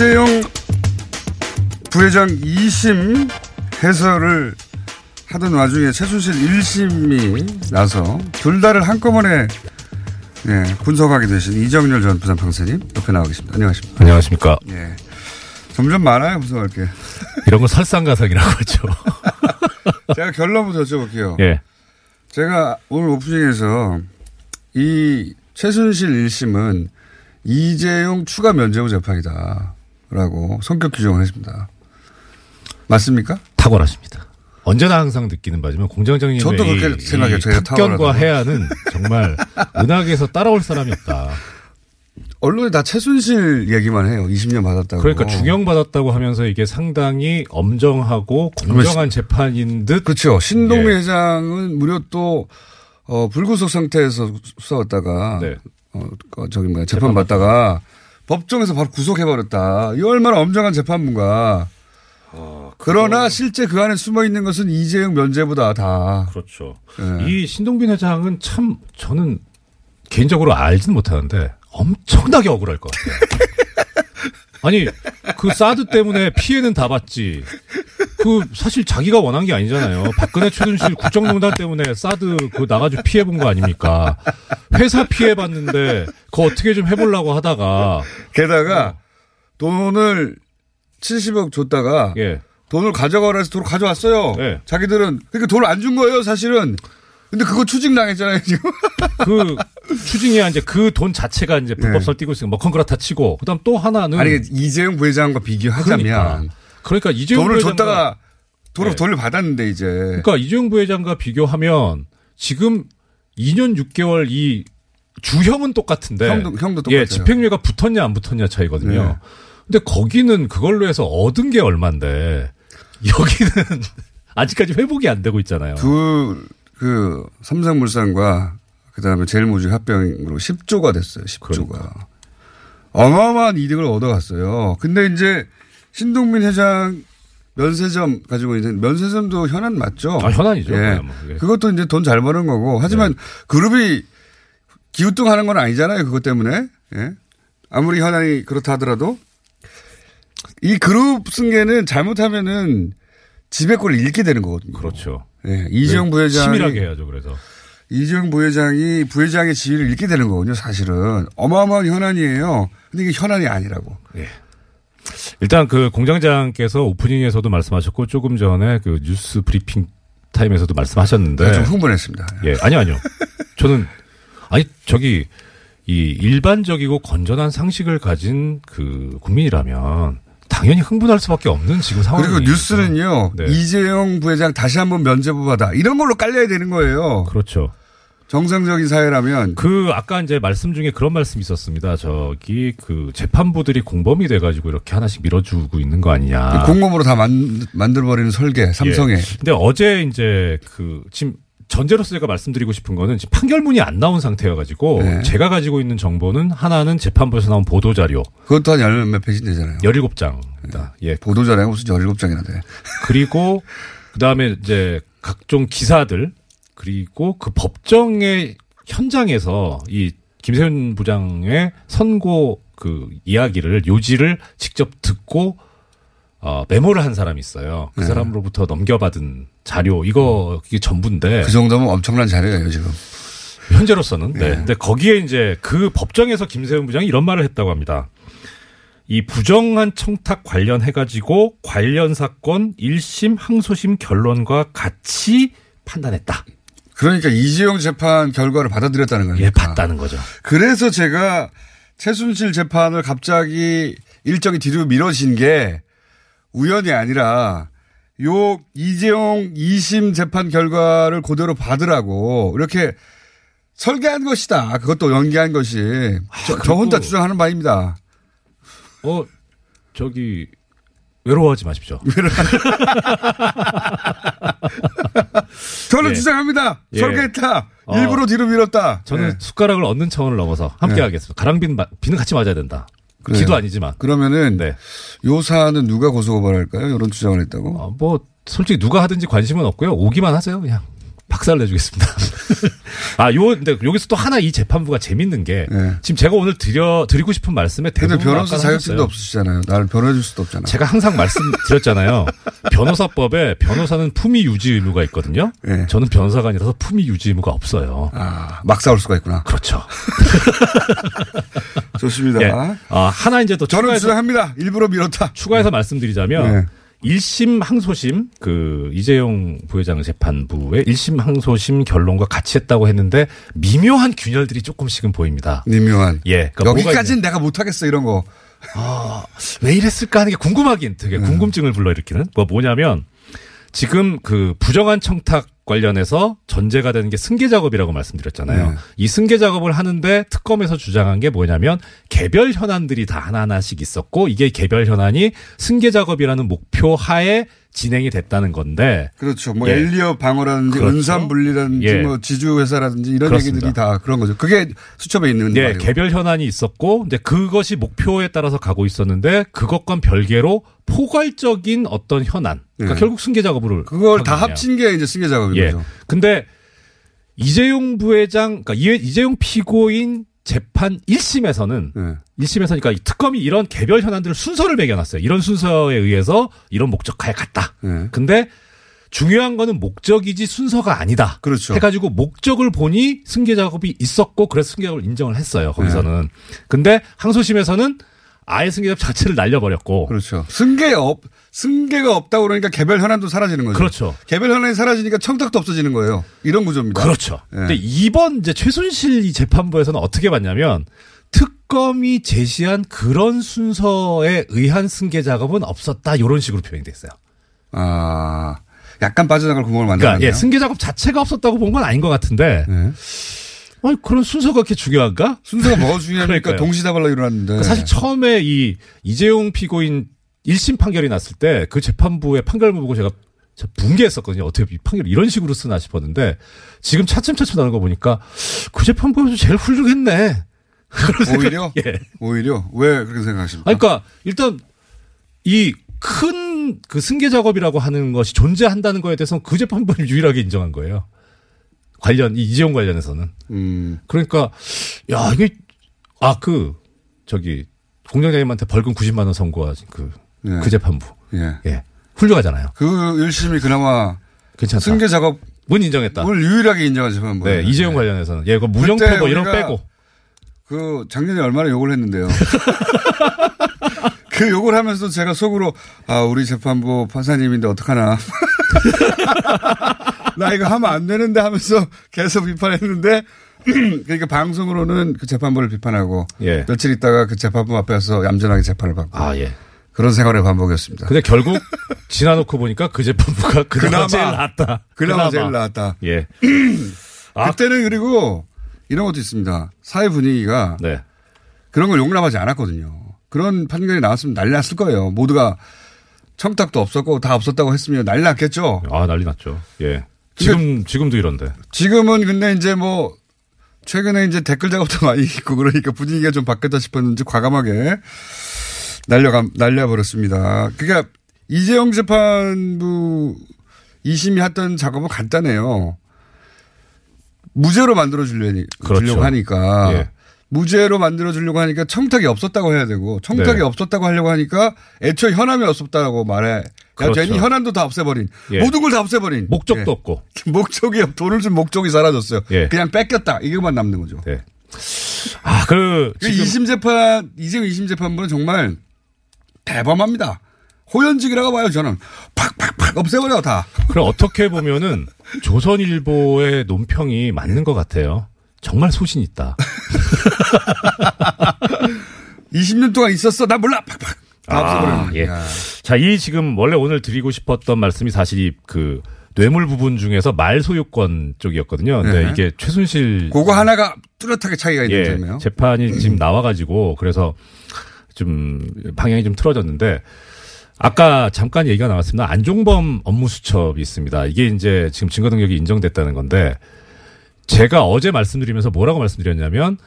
이재용 부회장 2심 해설을 하던 와중에 최순실 1심이 나서 둘 다를 한꺼번에 예, 분석하게 되신 이정렬 전 부산 판사님 옆에 나와 계십니다. 안녕하십니까. 안녕하십니까. 예. 점점 많아요, 분석할 게. 이런 거 설상가상이라고 하죠. 제가 결론부터 여쭤볼게요. 예. 제가 오늘 오프닝에서 이 최순실 1심은 이재용 추가 면제부 재판이다. 라고 성격 규정을 했습니다. 맞습니까? 탁월하십니다. 언제나 항상 느끼는 바지만 공정정의의 저도 그렇게 이- 생각해요. 탁견과. 해안은 정말 은하계에서 따라올 사람이 없다. 언론에 다 최순실 얘기만 해요. 20년 받았다고. 그러니까 중형 받았다고 하면서 이게 상당히 엄정하고 공정한 재판인 듯. 그렇죠. 신동미 예. 회장은 무려 또, 어, 불구속 상태에서 싸웠다가, 네. 어, 어, 저기 뭐야, 재판 받다가 법정에서 바로 구속해버렸다. 이 얼마나 엄정한 재판부가. 그러나 실제 그 안에 숨어 있는 것은 이재용 면제보다 다. 그렇죠. 예. 이 신동빈 회장은 참 저는 개인적으로 알지는 못하는데 엄청나게 억울할 것 같아요. 아니 그 사드 때문에 피해는 다 봤지. 그 사실 자기가 원한 게 아니잖아요. 박근혜 최순실 국정농단 때문에 사드 그 나가지고 피해 본 거 아닙니까? 회사 피해 봤는데 그거 어떻게 좀 해보려고 하다가 게다가 돈을 70억 줬다가 예. 돈을 가져가라 해서 돈을 가져왔어요. 예. 자기들은 그러니까 돈을 안 준 거예요, 사실은. 근데 그거 추징 당했잖아요, 지금. 그 추징이야 이제 그 돈 자체가 이제 네. 불법설 띄고 있으니까 뭐 컨그라타 치고 그다음 또 하나는 아니 이재용 부회장과 비교하자면 그러니까. 그러니까 이재용 돈을 부회장과- 줬다가 돈을 네. 돌려받았는데 이제 그러니까 이재용 부회장과 비교하면 지금 2년 6개월 이 주형은 똑같은데 형도- 형도 예, 똑같아요. 집행유예가 붙었냐 안 붙었냐 차이거든요. 네. 근데 거기는 그걸로 해서 얻은 게 얼만데 여기는 아직까지 회복이 안 되고 있잖아요. 두 그 삼성물산과 그다음에 제일모직 합병으로 10조가 됐어요. 10조가 그러니까. 어마어마한 이득을 얻어갔어요. 근데 이제 신동민 회장 면세점 가지고 있는 면세점도 현안 맞죠? 아, 현안이죠. 예. 뭐. 예. 그것도 이제 돈 잘 버는 거고 하지만 그룹이 기우뚱하는 건 아니잖아요. 그것 때문에 예. 아무리 현안이 그렇다 하더라도 이 그룹 승계는 잘못하면은 지배권을 잃게 되는 거거든요. 그렇죠. 예, 이재용 네, 부회장이 치밀하게 해야죠. 그래서 이재용 부회장이 부회장의 지위를 잃게 되는 거거든요. 사실은 어마어마한 현안이에요. 근데 이게 현안이 아니라고. 일단 그 공장장께서 오프닝에서도 말씀하셨고 조금 전에 그 뉴스 브리핑 타임에서도 말씀하셨는데 네, 좀 흥분했습니다. 예, 아니 아니요. 저는 아니 저기 이 일반적이고 건전한 상식을 가진 그 국민이라면 당연히 흥분할 수밖에 없는 지금 상황이 그리고 뉴스는요. 네. 이재용 부회장 다시 한번 면제부 받아 이런 걸로 깔려야 되는 거예요. 그렇죠. 정상적인 사회라면 그 아까 이제 말씀 중에 그런 말씀이 있었습니다. 저기 그 재판부들이 공범이 돼가지고 이렇게 하나씩 밀어주고 있는 거 아니냐. 공범으로 다 만, 만들어버리는 설계 삼성에. 예. 근데 어제 이제 그 지금 전제로서 제가 말씀드리고 싶은 거는 지금 판결문이 안 나온 상태여가지고 네. 제가 가지고 있는 정보는 하나는 재판부에서 나온 보도 자료 그것도 한 열 몇 페이지 되잖아요. 17장입니다. 예. 보도 자료가 무슨 17장이나 돼. 그리고 그다음에 이제 각종 기사들 그리고 그 법정의 현장에서 이 김세현 부장의 선고 그 이야기를 요지를 직접 듣고 어, 메모를 한 사람이 있어요. 그 네. 사람으로부터 넘겨받은 자료 이거 이게 전부인데 그 정도면 엄청난 자료예요 지금. 현재로서는 네. 근데 거기에 이제 그 법정에서 김세현 부장이 이런 말을 했다고 합니다. 이 부정한 청탁 관련해 가지고 관련 사건 1심 항소심 결론과 같이 판단했다. 그러니까 이재용 재판 결과를 받아들였다는 거예요. 예, 봤다는 거죠. 그래서 제가 최순실 재판을 갑자기 일정이 뒤로 미뤄진 게 우연이 아니라 요 이재용 2심 재판 결과를 그대로 받으라고 이렇게 설계한 것이다. 그것도 연기한 것이. 저, 저 혼자 주장하는 바입니다. 어 저기 외로워하지 마십시오. 저는 예. 주장합니다. 예. 설계했다. 어. 일부러 뒤로 밀었다. 저는 예. 숟가락을 얻는 차원을 넘어서 함께 네. 하겠습니다. 가랑비는 마- 비는 같이 맞아야 된다. 그래요. 기도 아니지만. 그러면은 네. 요 사안은 누가 고소고발할까요? 이런 주장을 했다고? 어, 뭐 솔직히 누가 하든지 관심은 없고요. 오기만 하세요. 그냥 박살 내주겠습니다. 아, 요 근데 여기서 또 하나 이 재판부가 재밌는 게 네. 지금 제가 오늘 드려 드리고 싶은 말씀에 근데 대부분 변호사 아까 자격증도. 없으시잖아요. 나를 변호해줄 수도 없잖아요. 제가 항상 말씀드렸잖아요. 변호사법에 변호사는 품위 유지 의무가 있거든요. 예. 저는 변호사가 아니라서 품위 유지 의무가 없어요. 아, 막 싸울 수가 있구나. 그렇죠. 좋습니다. 예. 아, 하나 이제 또 저는 추가해서 주장합니다. 일부러 밀었다. 추가해서 말씀드리자면 네. 1심 항소심 그 이재용 부회장 재판부의 1심 항소심 결론과 같이 했다고 했는데 미묘한 균열들이 조금씩은 보입니다. 미묘한. 예. 그러니까 여기까지는 내가 못하겠어, 이런 거. 아, 왜 이랬을까 하는 게 궁금하긴 되게 네. 궁금증을 불러일으키는 뭐 뭐냐면 지금 그 부정한 청탁 관련해서 전제가 되는 게 승계 작업이라고 말씀드렸잖아요. 네. 이 승계 작업을 하는데 특검에서 주장한 게 뭐냐면 개별 현안들이 다 하나하나씩 있었고 이게 개별 현안이 승계 작업이라는 목표 하에 진행이 됐다는 건데 그렇죠. 뭐 예. 엘리어 방어라든지 그렇죠. 은산 분리라든지 예. 뭐 지주 회사라든지 이런 그렇습니다. 얘기들이 다 그런 거죠. 그게 수첩에 있는 네, 말이에요. 개별 현안이 있었고, 근데 그것이 목표에 따라서 가고 있었는데, 그것과 별개로 포괄적인 어떤 현안. 그러니까 네. 결국 승계 작업을. 그걸 다. 합친 게 이제 승계 작업인 예. 거죠. 근데 이재용 부회장, 그러니까 이- 이재용 피고인 재판 1심에서는 네. 1심에서 그러니까 이 특검이 이런 개별 현안들을 순서를 매겨놨어요. 이런 순서에 의해서 이런 목적하에 갔다. 네. 근데 중요한 거는 목적이지 순서가 아니다. 그렇죠. 해가지고 목적을 보니 승계 작업이 있었고 그래서 승계 작업을 인정을 했어요. 거기서는. 네. 근데 항소심에서는 아예 승계 작업 자체를 날려버렸고. 그렇죠. 승계 없, 승계가 없다고 그러니까 개별 현안도 사라지는 거죠. 그렇죠. 개별 현안이 사라지니까 청탁도 없어지는 거예요. 이런 구조입니다. 그렇죠. 예. 근데 이번 이제 최순실 이 재판부에서는 어떻게 봤냐면 특검이 제시한 그런 순서에 의한 승계 작업은 없었다. 이런 식으로 표현이 됐어요. 아, 약간 빠져나갈 구멍을 그러니까 만들었네요. 예, 승계 작업 자체가 없었다고 본 건 아닌 것 같은데. 아니, 그런 순서가 그렇게 중요한가? 순서가 뭐가 중요합니까? 동시다발로 일어났는데. 그러니까 사실 처음에 이 이재용 피고인 1심 판결이 났을 때 그 재판부의 판결문 보고 제가 저 붕괴했었거든요. 어떻게 이 판결을 이런 식으로 쓰나 싶었는데 지금 차츰차츰 나오는 거 보니까 그 재판부에서 제일 훌륭했네. 오히려? 예. 오히려? 왜 그렇게 생각하십니까? 그러니까 일단 이 큰 그 승계 작업이라고 하는 것이 존재한다는 거에 대해서 그 재판부는 유일하게 인정한 거예요. 관련 이 이재용 관련해서는. 음. 그러니까 야 이게 아 그 저기 공장장님한테 벌금 90만 원 선고한 그, 예. 그 재판부. 예. 예. 훌륭하잖아요. 그 1심이 그나마 괜찮다. 승계 작업 문 인정했다. 을 유일하게 인정한 재판부. 네, 이재용 관련해서는 예, 그 무정표 그때 뭐 이런 거 빼고. 그 작년에 얼마나 욕을 했는데요. 그 욕을 하면서 제가 속으로 아 우리 재판부 판사님인데 어떡하나. 나 이거 하면 안 되는데 하면서 계속 비판했는데 그러니까 방송으로는 그 재판부를 비판하고 예. 며칠 있다가 그 재판부 앞에서 얌전하게 재판을 받고 아, 예. 그런 생활의 반복이었습니다. 근데 결국 지나놓고 보니까 그 재판부가 그나마, 그나마, 제일 낫다. 그나마 제일 낫다. 예. 그때는 그리고 이런 것도 있습니다. 사회 분위기가 네. 그런 걸 용납하지 않았거든요. 그런 판결이 나왔으면 난리 났을 거예요. 모두가 청탁도 없었고 다 없었다고 했으면 난리 났겠죠. 아, 난리 났죠. 예. 지금, 지금도 이런데. 지금은 근데 이제 뭐 최근에 이제 댓글 작업도 많이 있고 그러니까 분위기가 좀 바뀌었다 싶었는지 과감하게 날려가, 날려버렸습니다. 그러니까 이재용 재판부 2심이 했던 작업은 간단해요. 무죄로 만들어 주려니, 그렇죠. 주려고 하니까. 예. 무죄로 만들어 주려고 하니까 청탁이 없었다고 해야 되고 청탁이 네. 없었다고 하려고 하니까 애초에 현함이 없었다고 말해. 그렇죠. 괜히 현안도 다 없애버린. 예. 모든 걸 다 없애버린. 목적도 예. 없고. 목적이, 돈을 준 목적이 사라졌어요. 예. 그냥 뺏겼다. 이것만 남는 거죠. 네. 아, 그, 그 2심 재판, 이재용 2심 재판부는 정말 대범합니다. 호연직이라고 봐요, 저는. 팍팍팍 없애버려, 다. 그럼 어떻게 보면은 조선일보의 논평이 맞는 것 같아요. 정말 소신 있다. 20년 동안 있었어. 나 몰라. 팍팍. 다 없애버려. 예. 자, 이 지금 원래 오늘 드리고 싶었던 말씀이 사실 이그 뇌물 부분 중에서 말 소유권 쪽이었거든요. 근데 네. 이게 최순실 그거 하나가 뚜렷하게 차이가 있는 예, 점이에요. 재판이 지금 나와가지고 그래서 좀 방향이 좀 틀어졌는데 아까 잠깐 얘기가 나왔습니다. 안종범 업무수첩이 있습니다. 이게 이제 지금 증거 능력이 인정됐다는 건데 제가 어제 말씀드리면서 뭐라고 말씀드렸냐면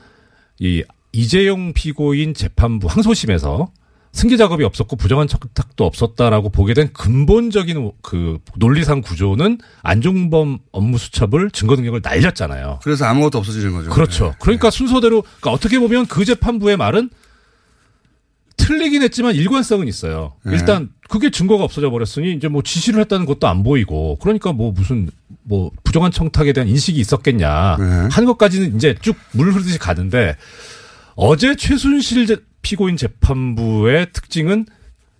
이 이재용 피고인 재판부 항소심에서 승계 작업이 없었고 부정한 청탁도 없었다라고 보게 된 근본적인 그 논리상 구조는 안종범 업무 수첩을 증거 능력을 날렸잖아요. 그래서 아무것도 없어지는 거죠. 그렇죠. 그러니까 순서대로 그러니까 어떻게 보면 그 재판부의 말은 틀리긴 했지만 일관성은 있어요. 네. 일단 그게 증거가 없어져 버렸으니 이제 뭐 지시를 했다는 것도 안 보이고 그러니까 뭐 무슨 뭐 부정한 청탁에 대한 인식이 있었겠냐 하는 것까지는 이제 쭉 물 흐르듯이 가는데 어제 최순실 제- 피고인 재판부의 특징은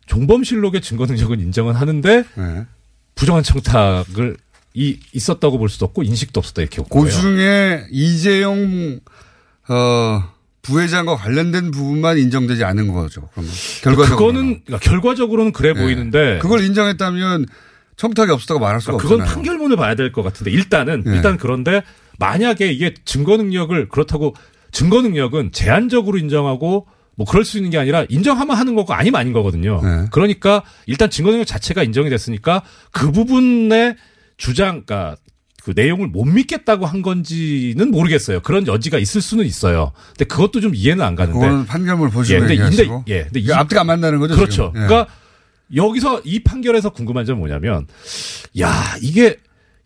종범실록의 증거 능력은 인정은 하는데 네. 부정한 청탁을 이 있었다고 볼 수도 없고 인식도 없었다 이렇게 본 그. 중에 이재용, 어, 부회장과 관련된 부분만 인정되지 않은 거죠. 그러면. 결과적으로. 그거는 그러니까 결과적으로는 그래 보이는데 그걸 인정했다면 청탁이 없었다고 말할 수가 그러니까 그건 없잖아요. 판결문을 봐야 될 것 같은데 일단은 네. 일단 그런데 만약에 이게 증거 능력을 그렇다고 증거 능력은 제한적으로 인정하고 뭐 그럴 수 있는 게 아니라 인정하면 하는 거고 아니면 아닌 거거든요. 네. 그러니까 일단 증거 능력 자체가 인정이 됐으니까 그 부분의 주장, 그러니까 그 내용을 못 믿겠다고 한 건지는 모르겠어요. 그런 여지가 있을 수는 있어요. 근데 그것도 좀 이해는 안 가는데. 그거는 판결문 보시고 예, 근데, 얘기하시고. 근데, 예, 근데 이게 앞뒤가 안 맞는다는 거죠. 그렇죠. 예. 그러니까 여기서 이 판결에서 궁금한 점은 뭐냐면, 야 이게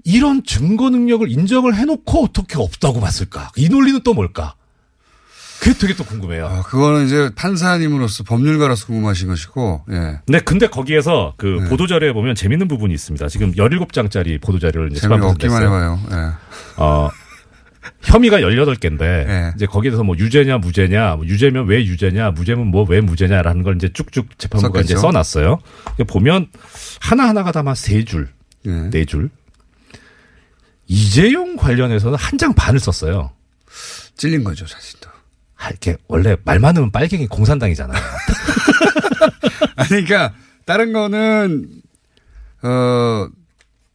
이런 증거 능력을 인정을 해놓고 어떻게 없다고 봤을까? 이 논리는 또 뭘까? 그게 되게 또 궁금해요. 어, 그거는 이제 판사님으로서 법률가로서 궁금하신 것이고, 예. 네, 근데 거기에서 그 보도자료에 보면 재밌는 부분이 있습니다. 지금 17장짜리 보도자료를 이제 재미가 없기만. 해봐요. 예. 어, 혐의가 18개인데, 네. 이제 거기에 대해서 뭐 유죄냐, 무죄냐, 뭐 유죄면 왜 유죄냐, 무죄면 뭐 왜 무죄냐라는 걸 이제 쭉쭉 재판부가 이제 썼겠죠. 써놨어요. 보면 하나하나가 다막세 줄, 예. 네 줄. 이재용 관련해서는 한 장 반을 썼어요. 찔린 거죠. 아, 이렇게 원래 말 많으면 빨갱이 공산당이잖아요. 아니, 그러니까 다른 거는 어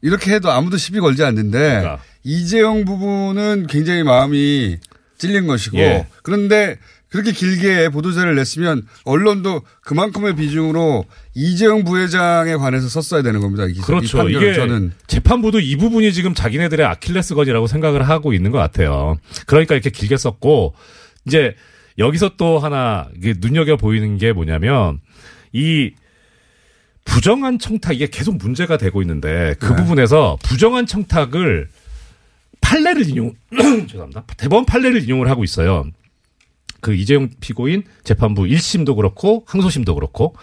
이렇게 해도 아무도 시비 걸지 않는데 그러니까. 이재용 부분은 굉장히 마음이 찔린 것이고 예. 그런데 그렇게 길게 보도자를 냈으면 언론도 그만큼의 비중으로 이재용 부회장에 관해서 썼어야 되는 겁니다. 이 기사- 이 그렇죠. 판결을 이게 저는 재판부도 이 부분이 지금 자기네들의 아킬레스건이라고 생각을 하고 있는 것 같아요. 그러니까 이렇게 길게 썼고 이제 여기서 또 하나 눈여겨 보이는 게 뭐냐면 이 부정한 청탁 이게 계속 문제가 되고 있는데 그 네. 부분에서 부정한 청탁을 판례를 인용 죄송합니다. 대법원 판례를 인용을 하고 있어요. 그 이재용 피고인 재판부 1심도 그렇고 항소심도 그렇고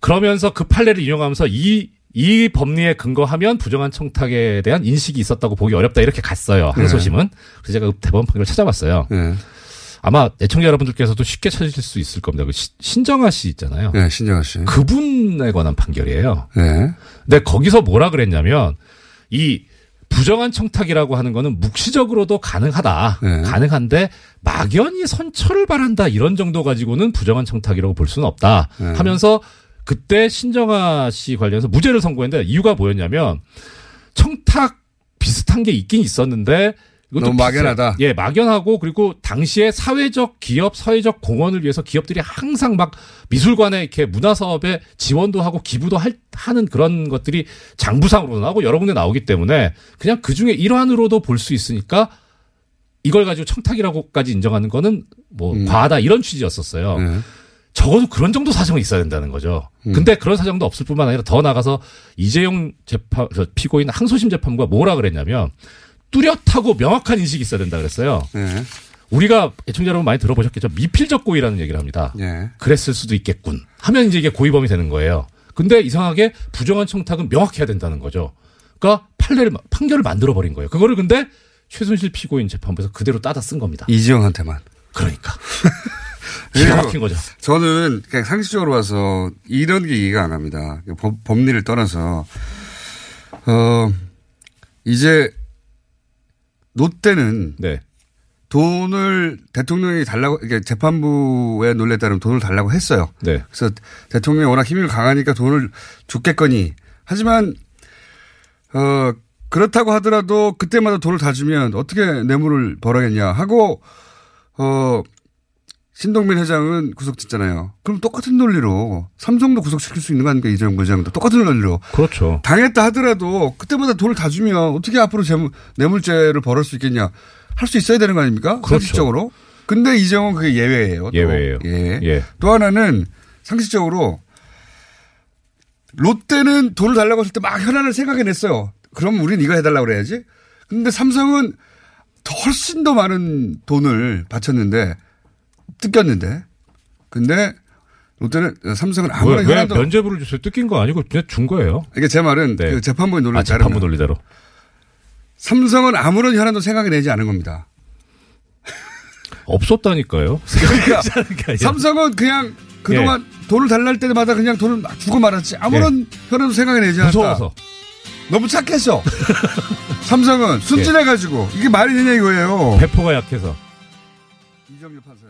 그러면서 그 판례를 인용하면서 이, 이 법리에 근거하면 부정한 청탁에 대한 인식이 있었다고 보기 어렵다 이렇게 갔어요. 항소심은. 그래서 제가 그 대법원 판결을 찾아봤어요. 네. 아마 애청자 여러분들께서도 쉽게 찾으실 수 있을 겁니다. 그 시- 신정아 씨 있잖아요. 네, 신정아 씨. 그분에 관한 판결이에요. 네. 근데 거기서 뭐라 그랬냐면 이 부정한 청탁이라고 하는 거는 묵시적으로도 가능하다. 네. 가능한데 막연히 선처를 바란다 이런 정도 가지고는 부정한 청탁이라고 볼 수는 없다. 네. 하면서 그때 신정아 씨 관련해서 무죄를 선고했는데 이유가 뭐였냐면 청탁 비슷한 게 있긴 있었는데 이것도 너무. 막연하다. 예, 막연하고 그리고 당시에 사회적 기업, 사회적 공헌을 위해서 기업들이 항상 막 미술관에 이렇게 문화 사업에 지원도 하고 기부도 할, 하는 그런 것들이 장부상으로 나오고 여러 군데 나오기 때문에 그냥 그 중에 일환으로도 볼 수 있으니까 이걸 가지고 청탁이라고까지 인정하는 거는 뭐 과하다 이런 취지였었어요. 네. 적어도 그런 정도 사정이 있어야 된다는 거죠. 근데 그런 사정도 없을 뿐만 아니라 더 나가서 이재용 재판 저 피고인 항소심 재판부가 뭐라 그랬냐면 뚜렷하고 명확한 인식이 있어야 된다 그랬어요. 네. 우리가 애청자 여러분 많이 들어보셨겠죠. 미필적 고의라는 얘기를 합니다. 네. 그랬을 수도 있겠군. 하면 이제 이게 고의범이 되는 거예요. 근데 이상하게 부정한 청탁은 명확해야 된다는 거죠. 그러니까 판례를 마- 판결을 만들어 버린 거예요. 그거를 근데 최순실 피고인 재판부에서 그대로 따다 쓴 겁니다. 이재용한테만. 그러니까 기가 막힌 거죠. 저는 그냥 상식적으로 봐서 이런 게 이해가 안 갑니다. 법, 법리를 떠나서 어 이제 롯데는 네. 돈을 대통령이 달라고 이게 재판부의 논리에 따르면 돈을 달라고 했어요. 네. 그래서 대통령이 워낙 힘이 강하니까 돈을 줬겠거니 하지만 어 그렇다고 하더라도 그때마다 돈을 다 주면 어떻게 뇌물을 벌어겠냐 하고 어 신동민 회장은 구속됐잖아요. 그럼 똑같은 논리로 삼성도 구속시킬 수 있는 거 아닙니까 이재용 부장도 똑같은 논리로. 그렇죠. 당했다 하더라도 그때마다 돈을 다 주면 어떻게 앞으로 재물, 뇌물죄를 벌을 수 있겠냐 할 수 있어야 되는 거 아닙니까? 그렇죠. 상식적으로. 근데 이재용은 그게 예외예요. 또. 예외예요. 예. 예. 또 하나는 상식적으로 롯데는 돈을 달라고 했을 때 막 현안을 생각해냈어요. 그럼 우린 이거 해달라고 그래야지. 근데 삼성은 더 훨씬 더 많은 돈을 바쳤는데 뜯겼는데. 근데 롯데는 삼성은 왜, 아무런 왜 현안도 면죄부를 줬어요? 뜯긴 거 아니고 그냥 준 거예요. 이게 제 말은 그 재판부의 논리를 아, 재판부 논리대로. 삼성은 아무런 현안도 생각해내지 않은 겁니다. 없었다니까요. 그러니까 삼성은 그냥 그동안 돈을 달랄 때마다 그냥 돈을 막 주고 말았지 아무런 현안도 생각해내지 않았다. 무서워서. 너무 착했어. 삼성은 순진해가지고 이게 말이 되냐 이거예요. 배포가 약해서. 이정규 판사였습니다.